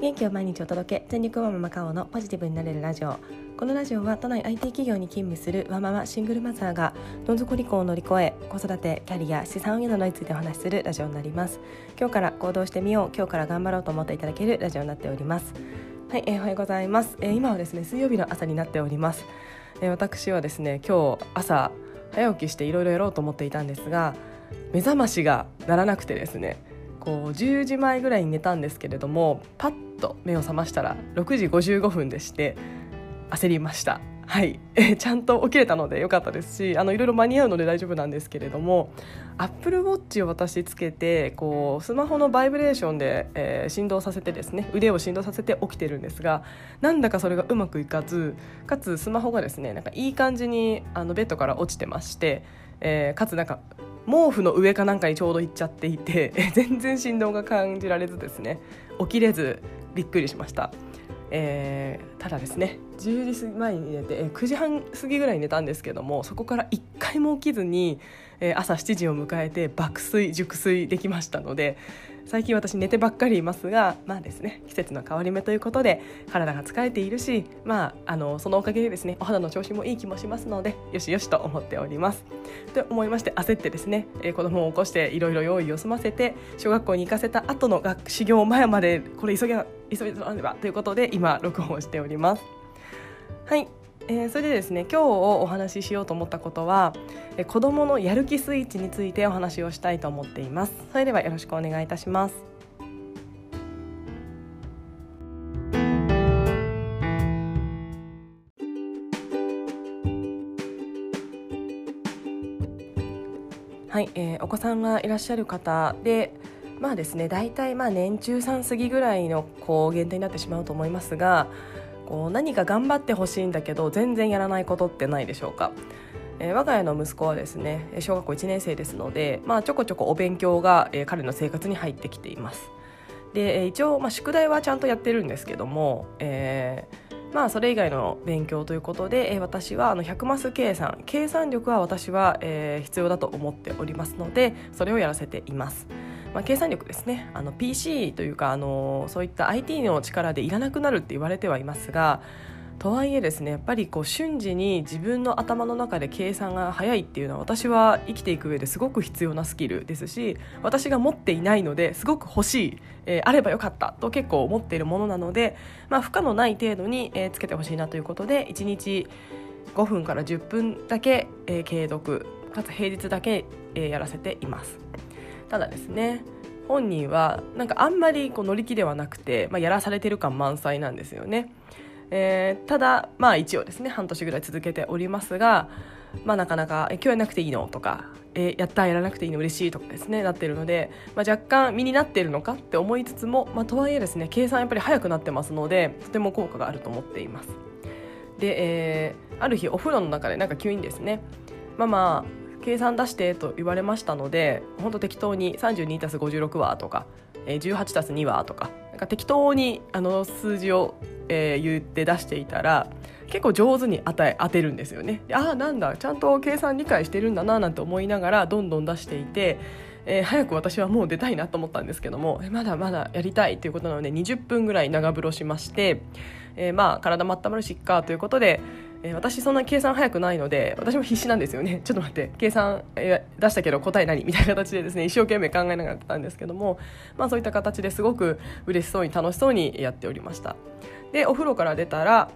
元気を毎日お届け。全力ワンママカオのポジティブになれるラジオ。このラジオは都内 IT 企業に勤務するワママシングルマザーがどん底離婚を乗り越え子育てキャリア資産運用などについてお話しするラジオになります。今日から行動してみよう今日から頑張ろうと思っていただけるラジオになっております。はい、えー、おはようございます、えー、今はですね水曜日の朝になっております、えー、私はですね今日朝早起きしていろいろやろうと思っていたんですが目覚ましが鳴らなくてですねこう10時前ぐらいに寝たんですけれどもパッと目を覚ましたら6時55分でして焦りました。はい、えちゃんと起きれたのでよかったですしあのいろいろ間に合うので大丈夫なんですけれどもアップルウォッチを私つけてこうスマホのバイブレーションで、えー、振動させてですね腕を振動させて起きてるんですがなんだかそれがうまくいかずかつスマホがですねなんかいい感じにあのベッドから落ちてまして、えー、かつなんか毛布の上かなんかにちょうど行っちゃっていて 全然振動が感じられずですね起きれずびっくりしました。えー、ただですね10時前に寝て、えー、9時半過ぎぐらいに寝たんですけどもそこから1回も起きずに、えー、朝7時を迎えて爆睡熟睡できましたので最近私寝てばっかりいますがまあですね季節の変わり目ということで体が疲れているしまああのそのおかげでですねお肌の調子もいい気もしますのでよしよしと思っております。と思いまして焦ってですね、えー、子供を起こしていろいろ用意を済ませて小学校に行かせた後の学修行前までこれ急げ急いでらねばということで今録音をしております。はい。えー、それでですね今日お話ししようと思ったことは、えー、子どものやる気スイッチについてお話をしたいと思っています。それではよろしくお願いいたします。はい、えー、お子さんがいらっしゃる方でまあですね大体まあ年中さん過ぎぐらいのこう限定になってしまうと思いますがこう何か頑張ってほしいんだけど全然やらないことってないでしょうか。えー、我が家の息子はですね小学校1年生ですので、まあ、ちょこちょこお勉強が、えー、彼の生活に入ってきています。で、え、一応、まあ、宿題はちゃんとやってるんですけども、えーまあ、それ以外の勉強ということで、えー、私はあの100マス計算。計算力は私は、えー、必要だと思っておりますのでそれをやらせています。まあ、計算力ですねあの PC というかあのそういった IT の力でいらなくなるって言われてはいますがとはいえですねやっぱりこう瞬時に自分の頭の中で計算が早いっていうのは私は生きていく上ですごく必要なスキルですし私が持っていないのですごく欲しい、えー、あればよかったと結構思っているものなので、まあ、負荷のない程度に、つけてほしいなということで1日5分から10分だけ、えー、継続かつ平日だけ、えー、やらせています。ただですね本人はなんかあんまりこう乗り気ではなくて、まあ、やらされてる感満載なんですよね、えー、ただまあ一応ですね半年ぐらい続けておりますがまあ、なかなか「え今日やらなくていいの?」とか「えやったやらなくていいの嬉しい」とかですねなってるので、まあ、若干身になっているのかって思いつつも、まあ、とはいえですね計算やっぱり早くなってますのでとても効果があると思っていますで、えー、ある日お風呂の中でなんか急にですねママ計算出してと言われましたので本当適当に 32+56 はとか 18+2 はとかなんか適当にあの数字を、えー、言って出していたら結構上手に当て当てるんですよね。ああなんだちゃんと計算理解してるんだななんて思いながらどんどん出していて、えー、早く私はもう出たいなと思ったんですけどもまだまだやりたいということなので20分ぐらい長風呂しまして、えー、まあ体温まるしっかということでえー、私そんな計算早くないので私も必死なんですよね。ちょっと待って。計算、えー、出したけど答え何？みたいな形でですね一生懸命考えながらやったんですけども、まあ、そういった形ですごく嬉しそうに楽しそうにやっておりました。でお風呂から出たら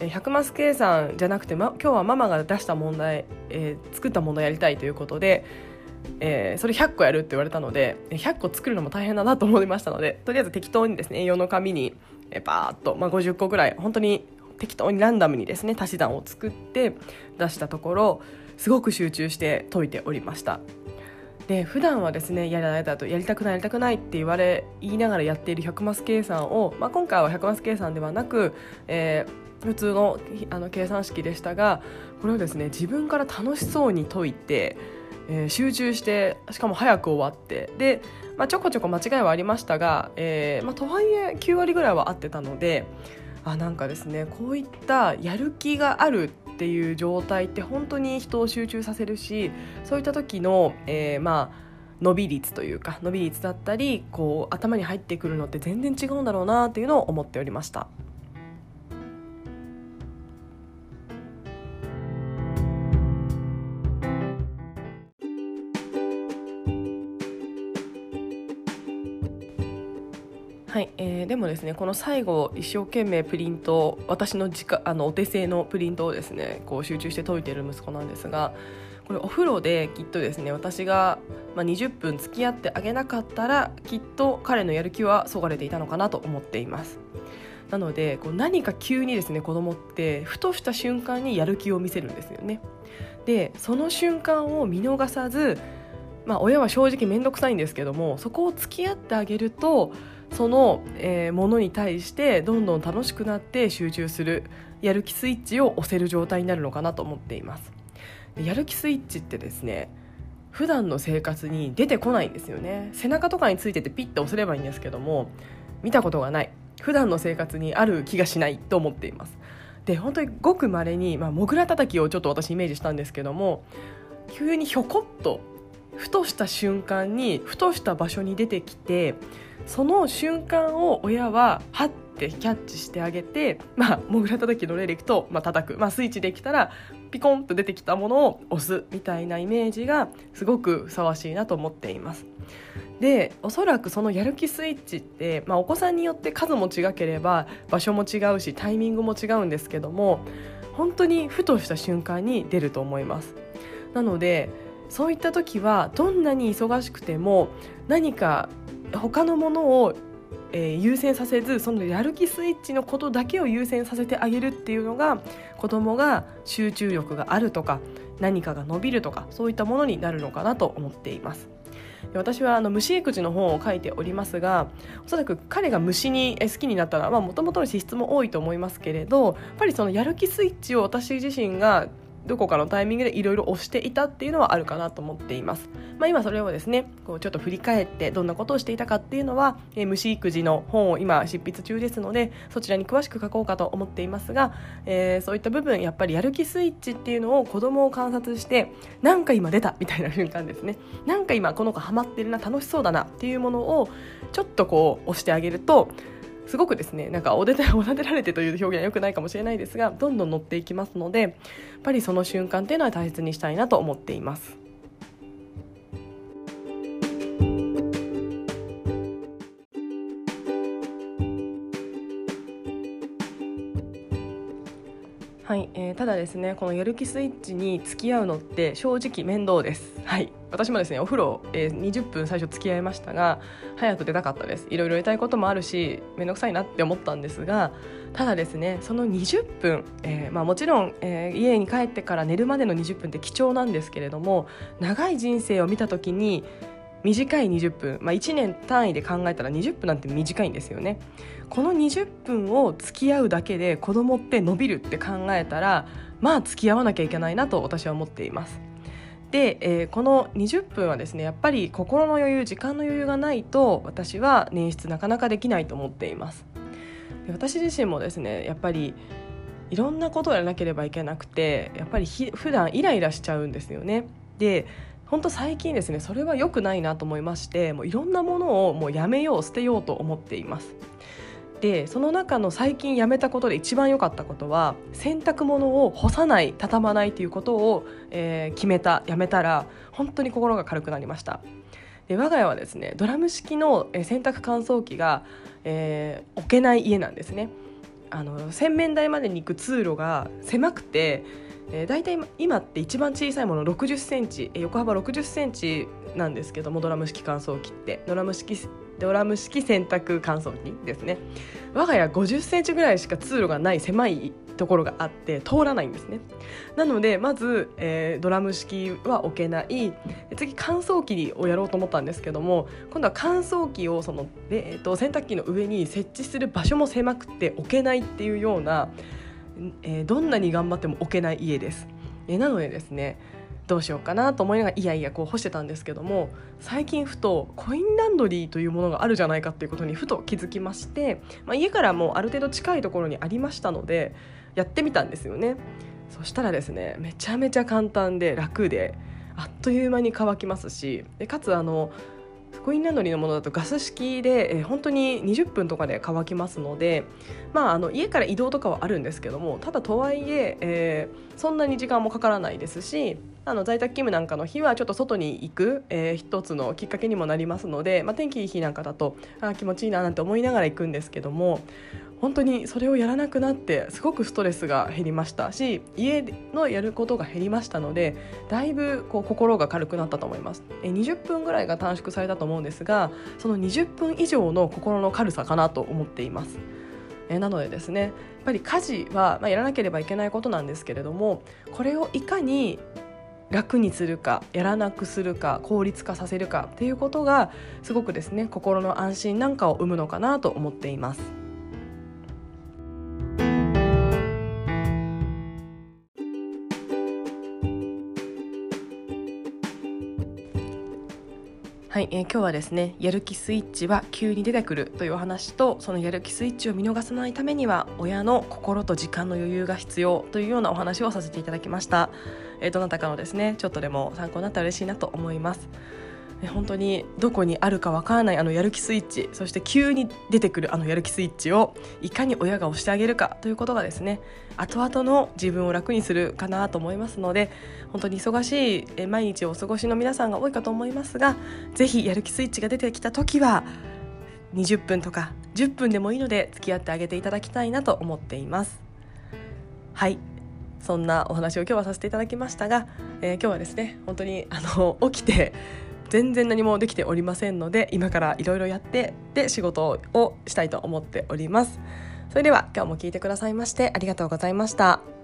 100マス計算じゃなくて、ま、今日はママが出した問題、えー、作った問題やりたいということで、えー、それ100個やるって言われたので100個作るのも大変だなと思いましたのでとりあえず適当にですね栄養の紙にバーッと、まあ、50個ぐらい本当に適当にランダムにですね足し算を作って出したところすごく集中して解いておりました。で普段はですねやられたとやりたくないやりたくないって言われ言いながらやっている100マス計算を、まあ、今回は100マス計算ではなく、えー、普通のあの計算式でしたがこれをですね自分から楽しそうに解いて、えー、集中してしかも早く終わってで、まあ、ちょこちょこ間違いはありましたが、えーまあ、とはいえ9割ぐらいは合ってたのであなんかですねこういったやる気があるっていう状態って本当に人を集中させるしそういった時の、えー、まあ伸び率というか伸び率だったりこう頭に入ってくるのって全然違うんだろうなっていうのを思っておりました。はい、えー、でもですねこの最後一生懸命プリント私の自あのお手製のプリントをですねこう集中して解いている息子なんですがこれお風呂できっとですね私が、ま、20分付き合ってあげなかったらきっと彼のやる気はそがれていたのかなと思っています。なのでこう何か急にですね子供ってふとした瞬間にやる気を見せるんですよね。でその瞬間を見逃さずまあ、親は正直面倒くさいんですけどもそこを付き合ってあげるとその、えー、ものに対してどんどん楽しくなって集中するやる気スイッチを押せる状態になるのかなと思っています。やる気スイッチってですね普段の生活に出てこないんですよね。背中とかについててピッと押せればいいんですけども見たことがない。普段の生活にある気がしないと思っています。で本当にごくまれに、まあ、モグラ叩きをちょっと私イメージしたんですけども急にひょこっとふとした瞬間にふとした場所に出てきてその瞬間を親ははってキャッチしてあげて、まあ、モグラ叩きの例でいくと、まあ、叩く、まあ、スイッチできたらピコンと出てきたものを押すみたいなイメージがすごくふさわしいなと思っています。でおそらくそのやる気スイッチって、まあ、お子さんによって数も違ければ場所も違うしタイミングも違うんですけども本当にふとした瞬間に出ると思います。なのでそういった時はどんなに忙しくても何か他のものを、えー、優先させずそのやる気スイッチのことだけを優先させてあげるっていうのが子どもが集中力があるとか何かが伸びるとかそういったものになるのかなと思っています。私はあの虫育児の本を書いておりますがおそらく彼が虫に好きになったらもともとの資質も多いと思いますけれどやっぱりそのやる気スイッチを私自身がどこかのタイミングでいろいろ押していたっていうのはあるかなと思っています。まあ、今それをですねこうちょっと振り返ってどんなことをしていたかっていうのは、えー、虫育児の本を今執筆中ですのでそちらに詳しく書こうかと思っていますが、えー、そういった部分やっぱりやる気スイッチっていうのを子供を観察してなんか今出たみたいな瞬間ですねなんか今この子ハマってるな楽しそうだなっていうものをちょっとこう押してあげるとすごくですねなんかおでて おだてられてという表現は良くないかもしれないですがどんどん乗っていきますのでやっぱりその瞬間っていうのは大切にしたいなと思っています。はい、えー、ただですねこのやる気スイッチに付き合うのって正直面倒ですはい私もですねお風呂、えー、20分最初付き合いましたが早く出たかったです。いろいろやりたいこともあるし面倒くさいなって思ったんですがただですねその20分、えー、まあ、もちろん、えー、家に帰ってから寝るまでの20分って貴重なんですけれども長い人生を見た時に短い20分、まあ、1年単位で考えたら20分なんて短いんですよね。この20分を付き合うだけで子供って伸びるって考えたらまあ付き合わなきゃいけないなと私は思っています。で、えー、この20分はですねやっぱり心の余裕時間の余裕がないと私は捻出なかなかできないと思っています。私自身もですねやっぱりいろんなことをやらなければいけなくてやっぱりひ普段イライラしちゃうんですよね。で本当最近ですねそれは良くないなと思いましてもういろんなものをもうやめよう捨てようと思っています。でその中の最近やめたことで一番良かったことは洗濯物を干さない畳まないということを、えー、決めたやめたら本当に心が軽くなりました。で我が家はですねドラム式の洗濯乾燥機が、えー、置けない家なんですね。あの洗面台までに行く通路が狭くてえー、大体今って一番小さいもの6 0センチ、横幅6 0センチなんですけどもドラム式乾燥機って。ドラム式ドラム式洗濯乾燥機ですね。我が家5 0センチぐらいしか通路がない狭いところがあって通らないんですね。なのでまず、えー、ドラム式は置けない。次乾燥機をやろうと思ったんですけども今度は乾燥機をその、えーと洗濯機の上に設置する場所も狭くて置けないっていうようなえー、どんなに頑張っても置けない家です、えー、なのでですねどうしようかなと思いながらいやいやこう干してたんですけども最近ふとコインランドリーというものがあるじゃないかっていうことにふと気づきまして、まあ、家からもうある程度近いところにありましたのでやってみたんですよね。そしたらですねめちゃめちゃ簡単で楽であっという間に乾きますしでかつあのコインランドリーのものだとガス式で、えー、本当に20分とかで乾きますので、まあ、あの家から移動とかはあるんですけどもただとはいええー、そんなに時間もかからないですしあの在宅勤務なんかの日はちょっと外に行く、えー、一つのきっかけにもなりますので、まあ、天気いい日なんかだとあ気持ちいいななんて思いながら行くんですけども本当にそれをやらなくなってすごくストレスが減りましたし家のやることが減りましたのでだいぶこう心が軽くなったと思います。え20分ぐらいが短縮されたと思うんですがその20分以上の心の軽さかなと思っています。えなのでですねやっぱり家事は、まあ、やらなければいけないことなんですけれどもこれをいかに楽にするかやらなくするか効率化させるかっていうことがすごくですね心の安心なんかを生むのかなと思っています。はい、えー、今日はですねやる気スイッチは急に出てくるというお話とそのやる気スイッチを見逃さないためには親の心と時間の余裕が必要というようなお話をさせていただきました、えー、どなたかのですねちょっとでも参考になったら嬉しいなと思います。本当にどこにあるかわからないあのやる気スイッチそして急に出てくるあのやる気スイッチをいかに親が押してあげるかということがですね後々の自分を楽にするかなと思いますので本当に忙しい毎日をお過ごしの皆さんが多いかと思いますがぜひやる気スイッチが出てきた時は20分とか10分でもいいので付き合ってあげていただきたいなと思っています。はい。そんなお話を今日はさせていただきましたが、えー、今日はですね本当にあの起きて全然何もできておりませんので今からいろいろやってで仕事をしたいと思っておりますそれでは今日も聞いてくださいましてありがとうございました。